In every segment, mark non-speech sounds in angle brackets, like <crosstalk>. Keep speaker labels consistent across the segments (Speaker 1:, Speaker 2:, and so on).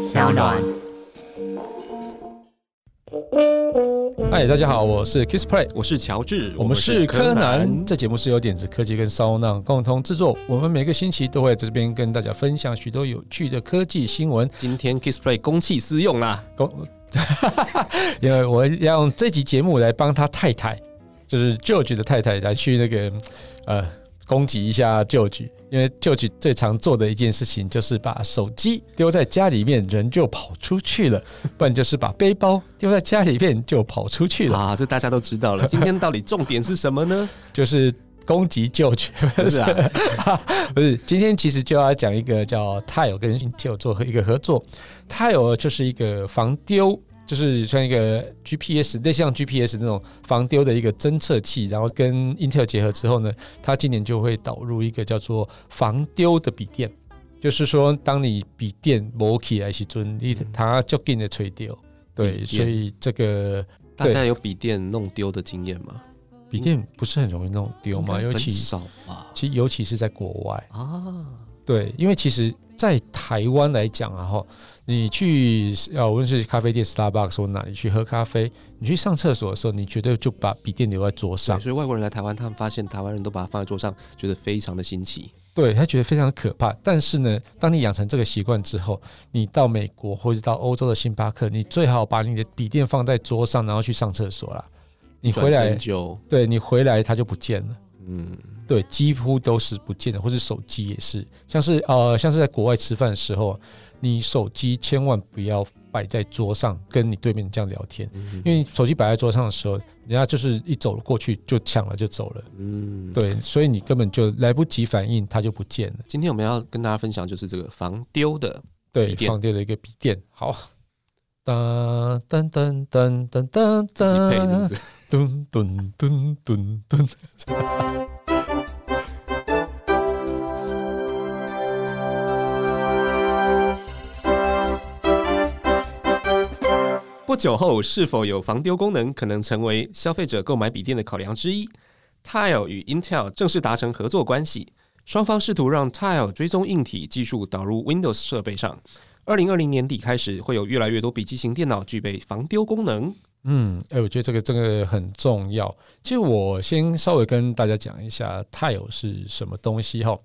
Speaker 1: 小暖。
Speaker 2: 嗨，大家好，我是 Kiss Play，
Speaker 3: 我是乔治，
Speaker 2: 我们是柯南。这节目是由点子科技跟骚浪共同制作。我们每个星期都会在这边跟大家分享许多有趣的科技新闻。
Speaker 3: 今天 Kiss Play 公器私用啦，公，<laughs>
Speaker 2: 因为我要用这集节目来帮他太太，就是 George 的太太来去那个呃。攻击一下舅舅，因为舅舅最常做的一件事情就是把手机丢在家里面，人就跑出去了；<laughs> 不然就是把背包丢在家里面就跑出去了。啊，
Speaker 3: 这大家都知道了。<laughs> 今天到底重点是什么呢？
Speaker 2: 就是攻击舅舅，不 <laughs> 是啊？不是。今天其实就要讲一个叫 Tile 跟 Intel 做一个合作，Tile 就是一个防丢。就是像一个 GPS，类似像 GPS 那种防丢的一个侦测器，然后跟 Intel 结合之后呢，它今年就会导入一个叫做防丢的笔电。就是说，当你笔电磨起来时，准你它就给你吹丢。对，所以这个
Speaker 3: 大家有笔电弄丢的经验吗？
Speaker 2: 笔电不是很容易弄丢吗？尤其
Speaker 3: 少吧，
Speaker 2: 其实尤其是在国外啊。对，因为其实，在台湾来讲啊，哈。你去呃，无论是咖啡店 Starbucks 或哪里去喝咖啡，你去上厕所的时候，你绝对就把笔电留在桌上。
Speaker 3: 所以外国人来台湾，他们发现台湾人都把它放在桌上，觉得非常的新奇。
Speaker 2: 对他觉得非常可怕。但是呢，当你养成这个习惯之后，你到美国或者到欧洲的星巴克，你最好把你的笔电放在桌上，然后去上厕所啦。你回来
Speaker 3: 就
Speaker 2: 对你回来它就不见了。嗯，对，几乎都是不见的，或是手机也是，像是呃，像是在国外吃饭的时候。你手机千万不要摆在桌上，跟你对面这样聊天，因为手机摆在桌上的时候，人家就是一走过去就抢了就走了。嗯，对，所以你根本就来不及反应，它就不见了。
Speaker 3: 今天我们要跟大家分享就是这个防丢的，
Speaker 2: 对，防丢的一个笔电。好，噔噔噔噔噔噔噔，噔噔噔噔噔。<laughs>
Speaker 3: 不久后，是否有防丢功能，可能成为消费者购买笔电的考量之一。Tile 与 Intel 正式达成合作关系，双方试图让 Tile 追踪硬体技术导入 Windows 设备上。二零二零年底开始，会有越来越多笔记型电脑具备防丢功能。
Speaker 2: 嗯，哎，我觉得这个这个很重要。其实我先稍微跟大家讲一下 Tile 是什么东西哈。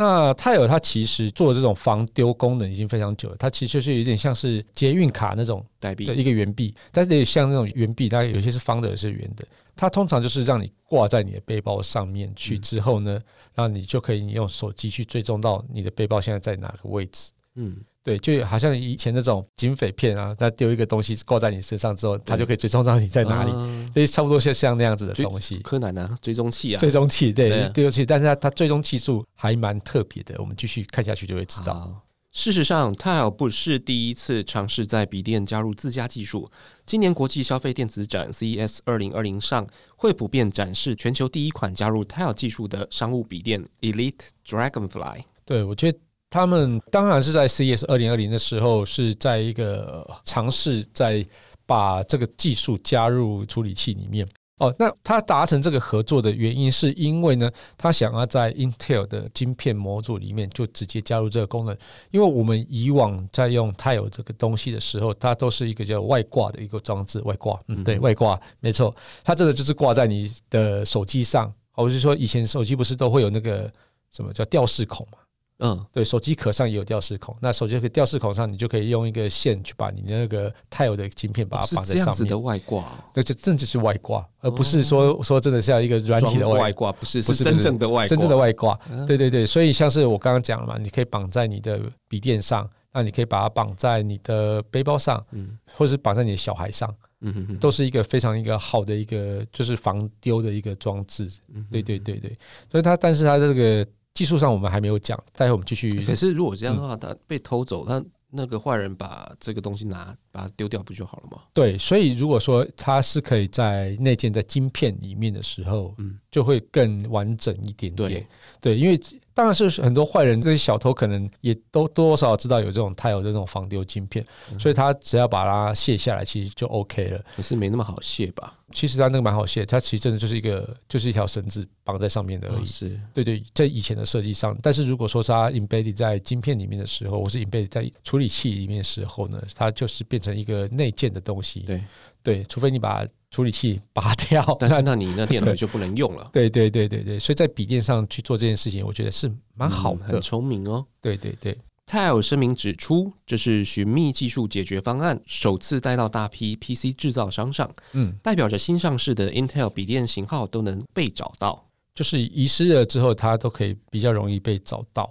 Speaker 2: 那泰尔它其实做这种防丢功能已经非常久了，它其实是有点像是捷运卡那种
Speaker 3: 代币
Speaker 2: 的一个圆币，但是像那种圆币，它有些是方的，有些是圆的。它通常就是让你挂在你的背包上面去之后呢，然后你就可以用手机去追踪到你的背包现在在哪个位置。嗯。对，就好像以前那种警匪片啊，他丢一个东西挂在你身上之后，他就可以追踪到你在哪里，所以差不多像像那样子的东西。
Speaker 3: 柯南啊，追踪器啊，
Speaker 2: 追踪器，对，追踪器，但是它它追踪技术还蛮特别的，我们继续看下去就会知道。
Speaker 3: 事实上，Tile 不是第一次尝试在笔电加入自家技术。今年国际消费电子展 CES 二零二零上，会普遍展示全球第一款加入 Tile 技术的商务笔电 Elite Dragonfly。
Speaker 2: 对，我觉得。他们当然是在 CES 二零二零的时候，是在一个尝试在把这个技术加入处理器里面。哦，那他达成这个合作的原因，是因为呢，他想要在 Intel 的晶片模组里面就直接加入这个功能。因为我们以往在用 Tile 这个东西的时候，它都是一个叫外挂的一个装置，外挂，嗯，对外挂，没错，它这个就是挂在你的手机上。我是说，以前手机不是都会有那个什么叫吊饰孔嘛？嗯，对，手机壳上也有吊饰孔，那手机壳吊饰孔上，你就可以用一个线去把你那个 Tile 的晶片把它绑在上面。
Speaker 3: 这样子的外挂，
Speaker 2: 那就真就是外挂，而不是说说真的是要一个软体的
Speaker 3: 外挂，不是是真正的外
Speaker 2: 真正的外挂。对对对，所以像是我刚刚讲了嘛，你可以绑在你的笔电上，那你可以把它绑在你的背包上，嗯，或者是绑在你的小孩上，嗯哼哼，都是一个非常一个好的一个就是防丢的一个装置。对对对对，所以它但是它这个。技术上我们还没有讲，待会我们继续。
Speaker 3: 可是如果这样的话，他被偷走，他那个坏人把这个东西拿，把它丢掉不就好了吗？
Speaker 2: 对，所以如果说它是可以在内建在晶片里面的时候，嗯，就会更完整一点点。对，对，因为当然是很多坏人，这些小偷可能也都多多少少知道有这种 Tile 的这种防丢晶片，所以他只要把它卸下来，其实就 OK 了。
Speaker 3: 可是没那么好卸吧？
Speaker 2: 其实它那个蛮好卸，它其实真的就是一个就是一条绳子绑在上面的而已。
Speaker 3: 是
Speaker 2: 对对，在以前的设计上，但是如果说是它 embedded 在晶片里面的时候，或是 embedded 在处理器里面的时候呢，它就是变成一个内建的东西。
Speaker 3: 对
Speaker 2: 对，除非你把处理器拔掉，
Speaker 3: 但是那你那电脑就不能用了。
Speaker 2: 对对对对对，所以在笔电上去做这件事情，我觉得是蛮好的。
Speaker 3: 嗯很聪明哦。
Speaker 2: 对对对
Speaker 3: ，Tile 声明指出，这是寻觅技术解决方案首次带到大批 PC 制造商上，
Speaker 2: 嗯，
Speaker 3: 代表着新上市的 Intel 笔电型号都能被找到。
Speaker 2: 就是遗失了之后，它都可以比较容易被找到。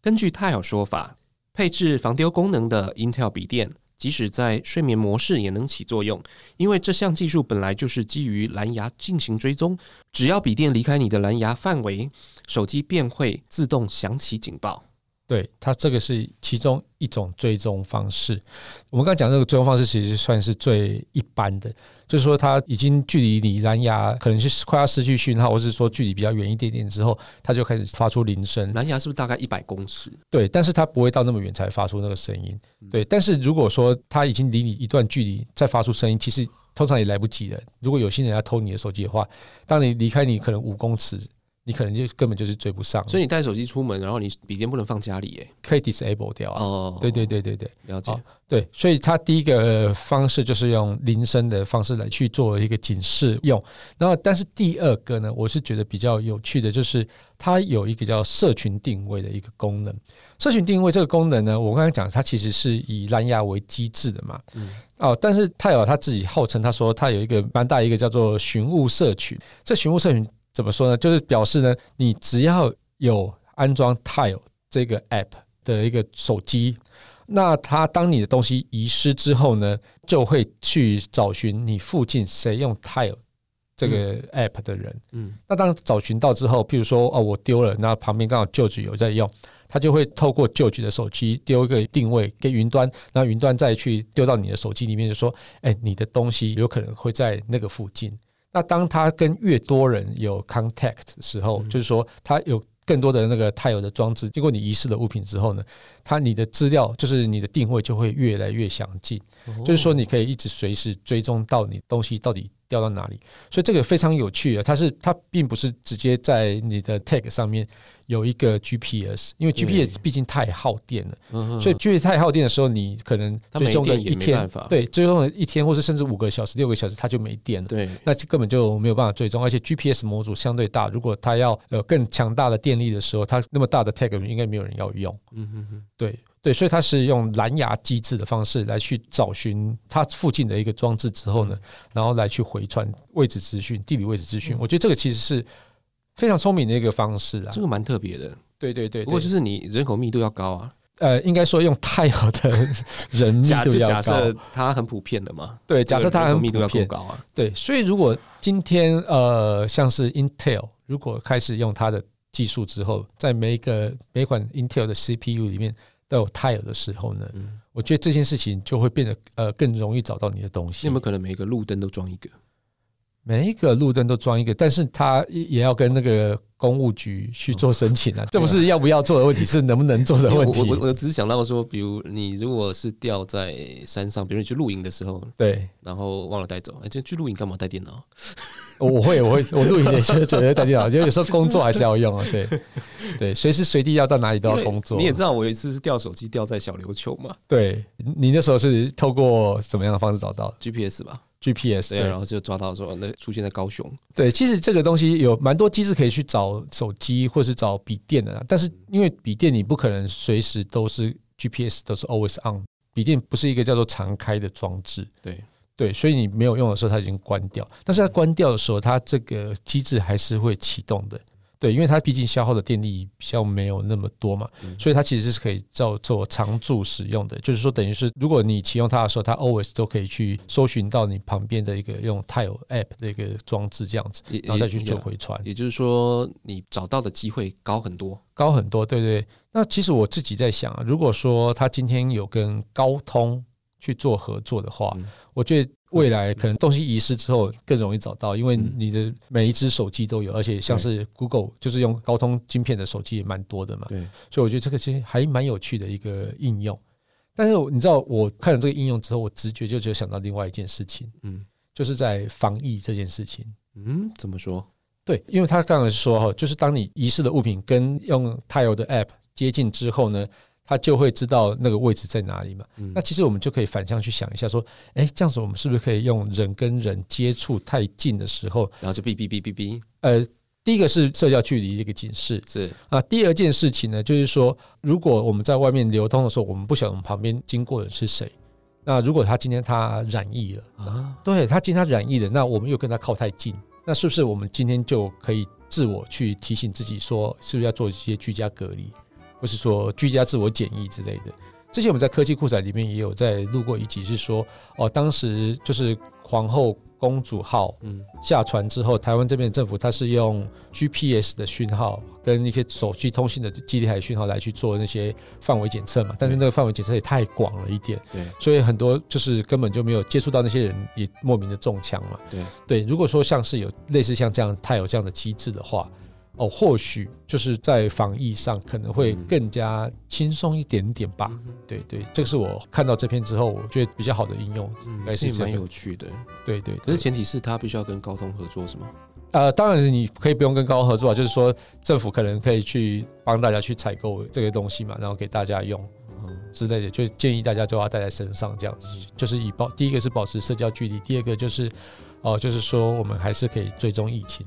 Speaker 3: 根据 Tile 说法，配置防丢功能的 Intel 笔电，即使在睡眠模式也能起作用，因为这项技术本来就是基于蓝牙进行追踪，只要笔电离开你的蓝牙范围，手机便会自动响起警报。
Speaker 2: 对它这个是其中一种追踪方式。我们刚才讲这个追踪方式，其实算是最一般的，就是说它已经距离你蓝牙可能是快要失去讯号，或是说距离比较远一点点之后，它就开始发出铃声。
Speaker 3: 蓝牙是不是大概一百公尺？
Speaker 2: 对，但是它不会到那么远才发出那个声音。对，但是如果说它已经离你一段距离再发出声音，其实通常也来不及了。如果有心人要偷你的手机的话，当你离开你可能五公尺，你可能就根本就是追不上，
Speaker 3: 所以你带手机出门，然后你笔电不能放家里，哎。
Speaker 2: 可以 disable 掉啊。
Speaker 3: 哦
Speaker 2: 对对对对对。
Speaker 3: 了解
Speaker 2: 哦。对，所以它第一个方式就是用铃声的方式来去做一个警示用，然后但是第二个呢，我是觉得比较有趣的，就是它有一个叫社群定位的一个功能。社群定位这个功能呢，我刚才讲它其实是以蓝牙为机制的嘛，
Speaker 3: 嗯
Speaker 2: 哦，但是泰尔他自己号称他说他有一个蛮大一个叫做寻物社群，这寻物社群怎么说呢？就是表示呢，你只要有安装 Tile 这个 app 的一个手机，那它当你的东西遗失之后呢，就会去找寻你附近谁用 Tile 这个 app 的人。
Speaker 3: 嗯
Speaker 2: 那当找寻到之后，譬如说哦我丢了，那旁边刚好旧局有在用，他就会透过旧局的手机丢一个定位给云端，然后云端再去丢到你的手机里面，就说哎你的东西有可能会在那个附近。那当他跟越多人有 contact 的时候，就是说他有更多的那个 Tile 的装置，经过你遗失的物品之后呢，他你的资料就是你的定位就会越来越详尽。就是说你可以一直随时追踪到你东西到底掉到哪里，所以这个非常有趣啊！它是它并不是直接在你的 tag 上面有一个 GPS，因为 GPS 毕竟太耗电了，
Speaker 3: 嗯
Speaker 2: 所以 GPS 太耗电的时候，你可能
Speaker 3: 它
Speaker 2: 追踪了
Speaker 3: 没电也
Speaker 2: 一天对，最终的一天或是甚至五个小时、六个小时，它就没电了。
Speaker 3: 对，
Speaker 2: 那就根本就没有办法追踪，而且 GPS 模组相对大，如果它要呃更强大的电力的时候，它那么大的 tag 应该没有人要用。
Speaker 3: 嗯哼哼，
Speaker 2: 对对，所以它是用蓝牙机制的方式来去找寻它附近的一个装置之后呢，然后来去回传位置资讯、地理位置资讯。我觉得这个其实是非常聪明的一个方式啊
Speaker 3: 这。个蛮特别的。
Speaker 2: 对对对，
Speaker 3: 不过就是你人口密度要高啊，
Speaker 2: 呃，应该说用太好的 <laughs> 人密
Speaker 3: 假就
Speaker 2: 度要高
Speaker 3: 假设。它很普遍的嘛，
Speaker 2: 对，假设它很
Speaker 3: 密度要够高啊。
Speaker 2: 对，所以如果今天呃，像是 Intel 如果开始用它的技术之后，在每一个每款 Intel 的 CPU 里面都有 Tile 的时候呢，
Speaker 3: 嗯，
Speaker 2: 我觉得这件事情就会变得呃更容易找到你的东西
Speaker 3: 你有没。有可能每个路灯都装一个？
Speaker 2: 每一个路灯都装一个，但是他也也要跟那个公务局去做申请啊，这不是要不要做的问题，是能不能做的问题
Speaker 3: 我。我我只是想到说，比如你如果是掉在山上，比如你去露营的时候，
Speaker 2: 对，
Speaker 3: 然后忘了带走，哎，就去露营干嘛带电脑？
Speaker 2: 我会我会我录影也觉得觉得带电脑，就有时候工作还是要用啊，<laughs> 对对，随时随地要到哪里都要工作。
Speaker 3: 你也知道，我有一次是掉手机掉在小琉球嘛。
Speaker 2: 对你那时候是透过什么样的方式找到
Speaker 3: ，GPS 吧
Speaker 2: ，？GPS
Speaker 3: 对然后就抓到说那出现在高雄，
Speaker 2: 对，其实这个东西有蛮多机制可以去找手机或是找笔电的啦，但是因为笔电你不可能随时都是 GPS 都是 always on，笔电不是一个叫做常开的装置，
Speaker 3: 对
Speaker 2: 对，所以你没有用的时候它已经关掉，但是它关掉的时候，它这个机制还是会启动的。对，因为它毕竟消耗的电力比较没有那么多嘛，
Speaker 3: 嗯
Speaker 2: 所以它其实是可以叫做常驻使用的。就是说，等于是如果你启用它的时候，它 always 都可以去搜寻到你旁边的一个用 Tile App 的一个装置这样子，然后再去做回传，
Speaker 3: 也就是说，你找到的机会高很多。
Speaker 2: 高很多，对对？那其实我自己在想啊，如果说他今天有跟高通去做合作的话，
Speaker 3: 嗯。
Speaker 2: 我觉得未来可能东西遗失之后更容易找到，因为
Speaker 3: 嗯。
Speaker 2: 你的每一只手机都有，而且像是 Google 就是用高通晶片的手机也蛮多的嘛，
Speaker 3: 对，
Speaker 2: 所以我觉得这个其实还蛮有趣的一个应用。但是你知道，我看了这个应用之后，我直觉就只有想到另外一件事情，
Speaker 3: 嗯。
Speaker 2: 就是在防疫这件事情。
Speaker 3: 嗯，怎么说？
Speaker 2: 对，因为他刚才说哈，就是当你遗失的物品跟用 Tile 的 App 接近之后呢，它就会知道那个位置在哪里嘛。
Speaker 3: 嗯。
Speaker 2: 那其实我们就可以反向去想一下，说，哎，这样子我们是不是可以用人跟人接触太近的时候，
Speaker 3: 然后就哔哔哔哔哔，
Speaker 2: 呃，第一个是社交距离的一个警示。
Speaker 3: 是。
Speaker 2: 啊，第二件事情呢，就是说，如果我们在外面流通的时候，我们不晓得我们旁边经过的人是谁。那如果他今天他染疫了，
Speaker 3: 啊，
Speaker 2: 对他今天他染疫了，那我们又跟他靠太近，那是不是我们今天就可以自我去提醒自己说，是不是要做一些居家隔离，或是说居家自我检疫之类的？之前我们在科技酷仔里面也有在录过一集，是说哦，当时就是皇后公主号
Speaker 3: 嗯。
Speaker 2: 下船之后，台湾这边的政府它是用 GPS 的讯号跟一些手机通信的基地台讯号来去做那些范围检测嘛，但是那个范围检测也太广了一点，
Speaker 3: 对，
Speaker 2: 所以很多就是根本就没有接触到那些人，也莫名的中枪嘛。
Speaker 3: 对。
Speaker 2: 对，如果说像是有类似像这样，它有这样的机制的话，哦，或许就是在防疫上可能会
Speaker 3: 嗯
Speaker 2: 更加轻松一点点吧。
Speaker 3: 嗯
Speaker 2: 对对，这个是我看到这篇之后，我觉得比较好的应用。
Speaker 3: 嗯，
Speaker 2: 还是
Speaker 3: 蛮有趣的。
Speaker 2: 对对，
Speaker 3: 可是前提是他必须要跟高通合作，是吗？
Speaker 2: 呃，当然是你可以不用跟高通合作啊，就是说政府可能可以去帮大家去采购这个东西嘛，然后给大家用
Speaker 3: 嗯
Speaker 2: 之类的，就建议大家都要带在身上，这样子就是以保第一个是保持社交距离，第二个就是哦、就是说我们还是可以追踪疫情，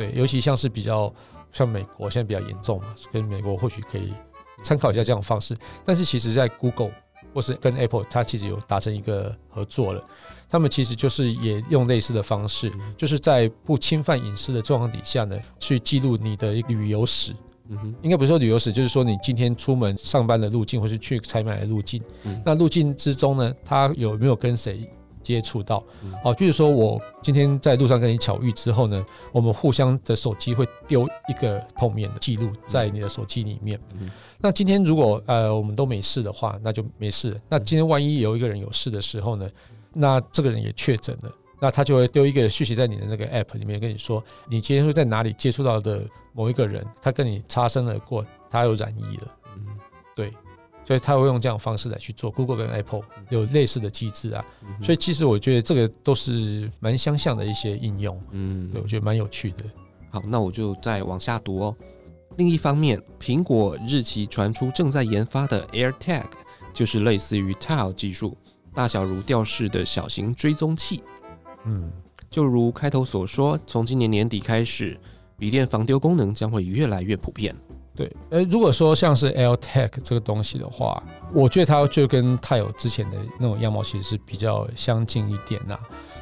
Speaker 2: 对，尤其像是比较像美国现在比较严重嘛，跟美国或许可以参考一下这样的方式，但是其实在 Google 或是跟 Apple，它其实有达成一个合作了。他们其实就是也用类似的方式，就是在不侵犯隐私的状况底下呢，去记录你的旅游史。
Speaker 3: 嗯哼，
Speaker 2: 应该不是说旅游史，就是说你今天出门上班的路径，或是去采买的路径。
Speaker 3: 嗯
Speaker 2: 那路径之中呢，它有没有跟谁接触到。
Speaker 3: 嗯？
Speaker 2: 哦，就是说我今天在路上跟你巧遇之后呢，我们互相的手机会丢一个碰面的记录在你的手机里面。
Speaker 3: 嗯。
Speaker 2: 那今天如果呃我们都没事的话，那就没事。那今天万一有一个人有事的时候呢，那这个人也确诊了，那他就会丢一个讯息在你的那个 app 里面，跟你说你今天会在哪里接触到的某一个人，他跟你擦身而过，他有染疫了，
Speaker 3: 嗯。
Speaker 2: 对，所以他会用这样的方式来去做。Google 跟 Apple 有类似的机制啊，所以其实我觉得这个都是蛮相像的一些应用，
Speaker 3: 嗯
Speaker 2: 对我觉得蛮有趣的。
Speaker 3: 好，那我就再往下读哦。另一方面，苹果日期传出正在研发的 AirTag，就是类似于 Tile 技术，大小如吊饰的小型追踪器。
Speaker 2: 嗯，
Speaker 3: 就如开头所说，从今年年底开始，笔电防丢功能将会越来越普遍。
Speaker 2: 对，呃，如果说像是 AirTag 这个东西的话，我觉得它就跟 Tile 之前的那种样貌其实是比较相近一点呐、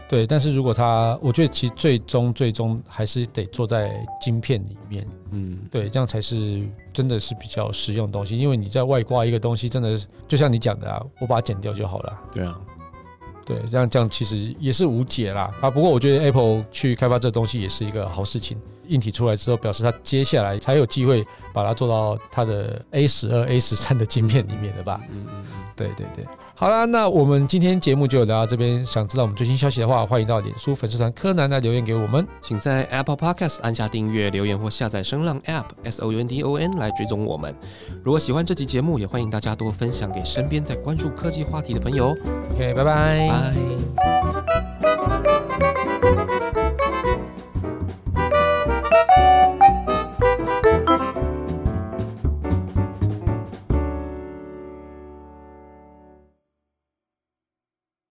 Speaker 2: 对，但是如果它，我觉得其实最终最终还是得做在晶片里面，
Speaker 3: 嗯，
Speaker 2: 对，这样才是真的是比较实用的东西。因为你在外挂一个东西，真的是就像你讲的啊，我把它剪掉就好了。
Speaker 3: 对啊，
Speaker 2: 对，这样这样其实也是无解啦啊。不过我觉得 Apple 去开发这东西也是一个好事情。硬体出来之后，表示它接下来才有机会把它做到它的 A 十二、A 十三的晶片里面的吧？
Speaker 3: 嗯嗯嗯，
Speaker 2: 对对对。好啦，那我们今天节目就聊到这边。想知道我们最新消息的话，欢迎到脸书粉丝团柯南来留言给我们。
Speaker 3: 请在 Apple Podcast 按下订阅、留言或下载声浪 App S O U N D O N 来追踪我们。如果喜欢这集节目，也欢迎大家多分享给身边在关注科技话题的朋友。
Speaker 2: OK，拜拜。
Speaker 3: 拜。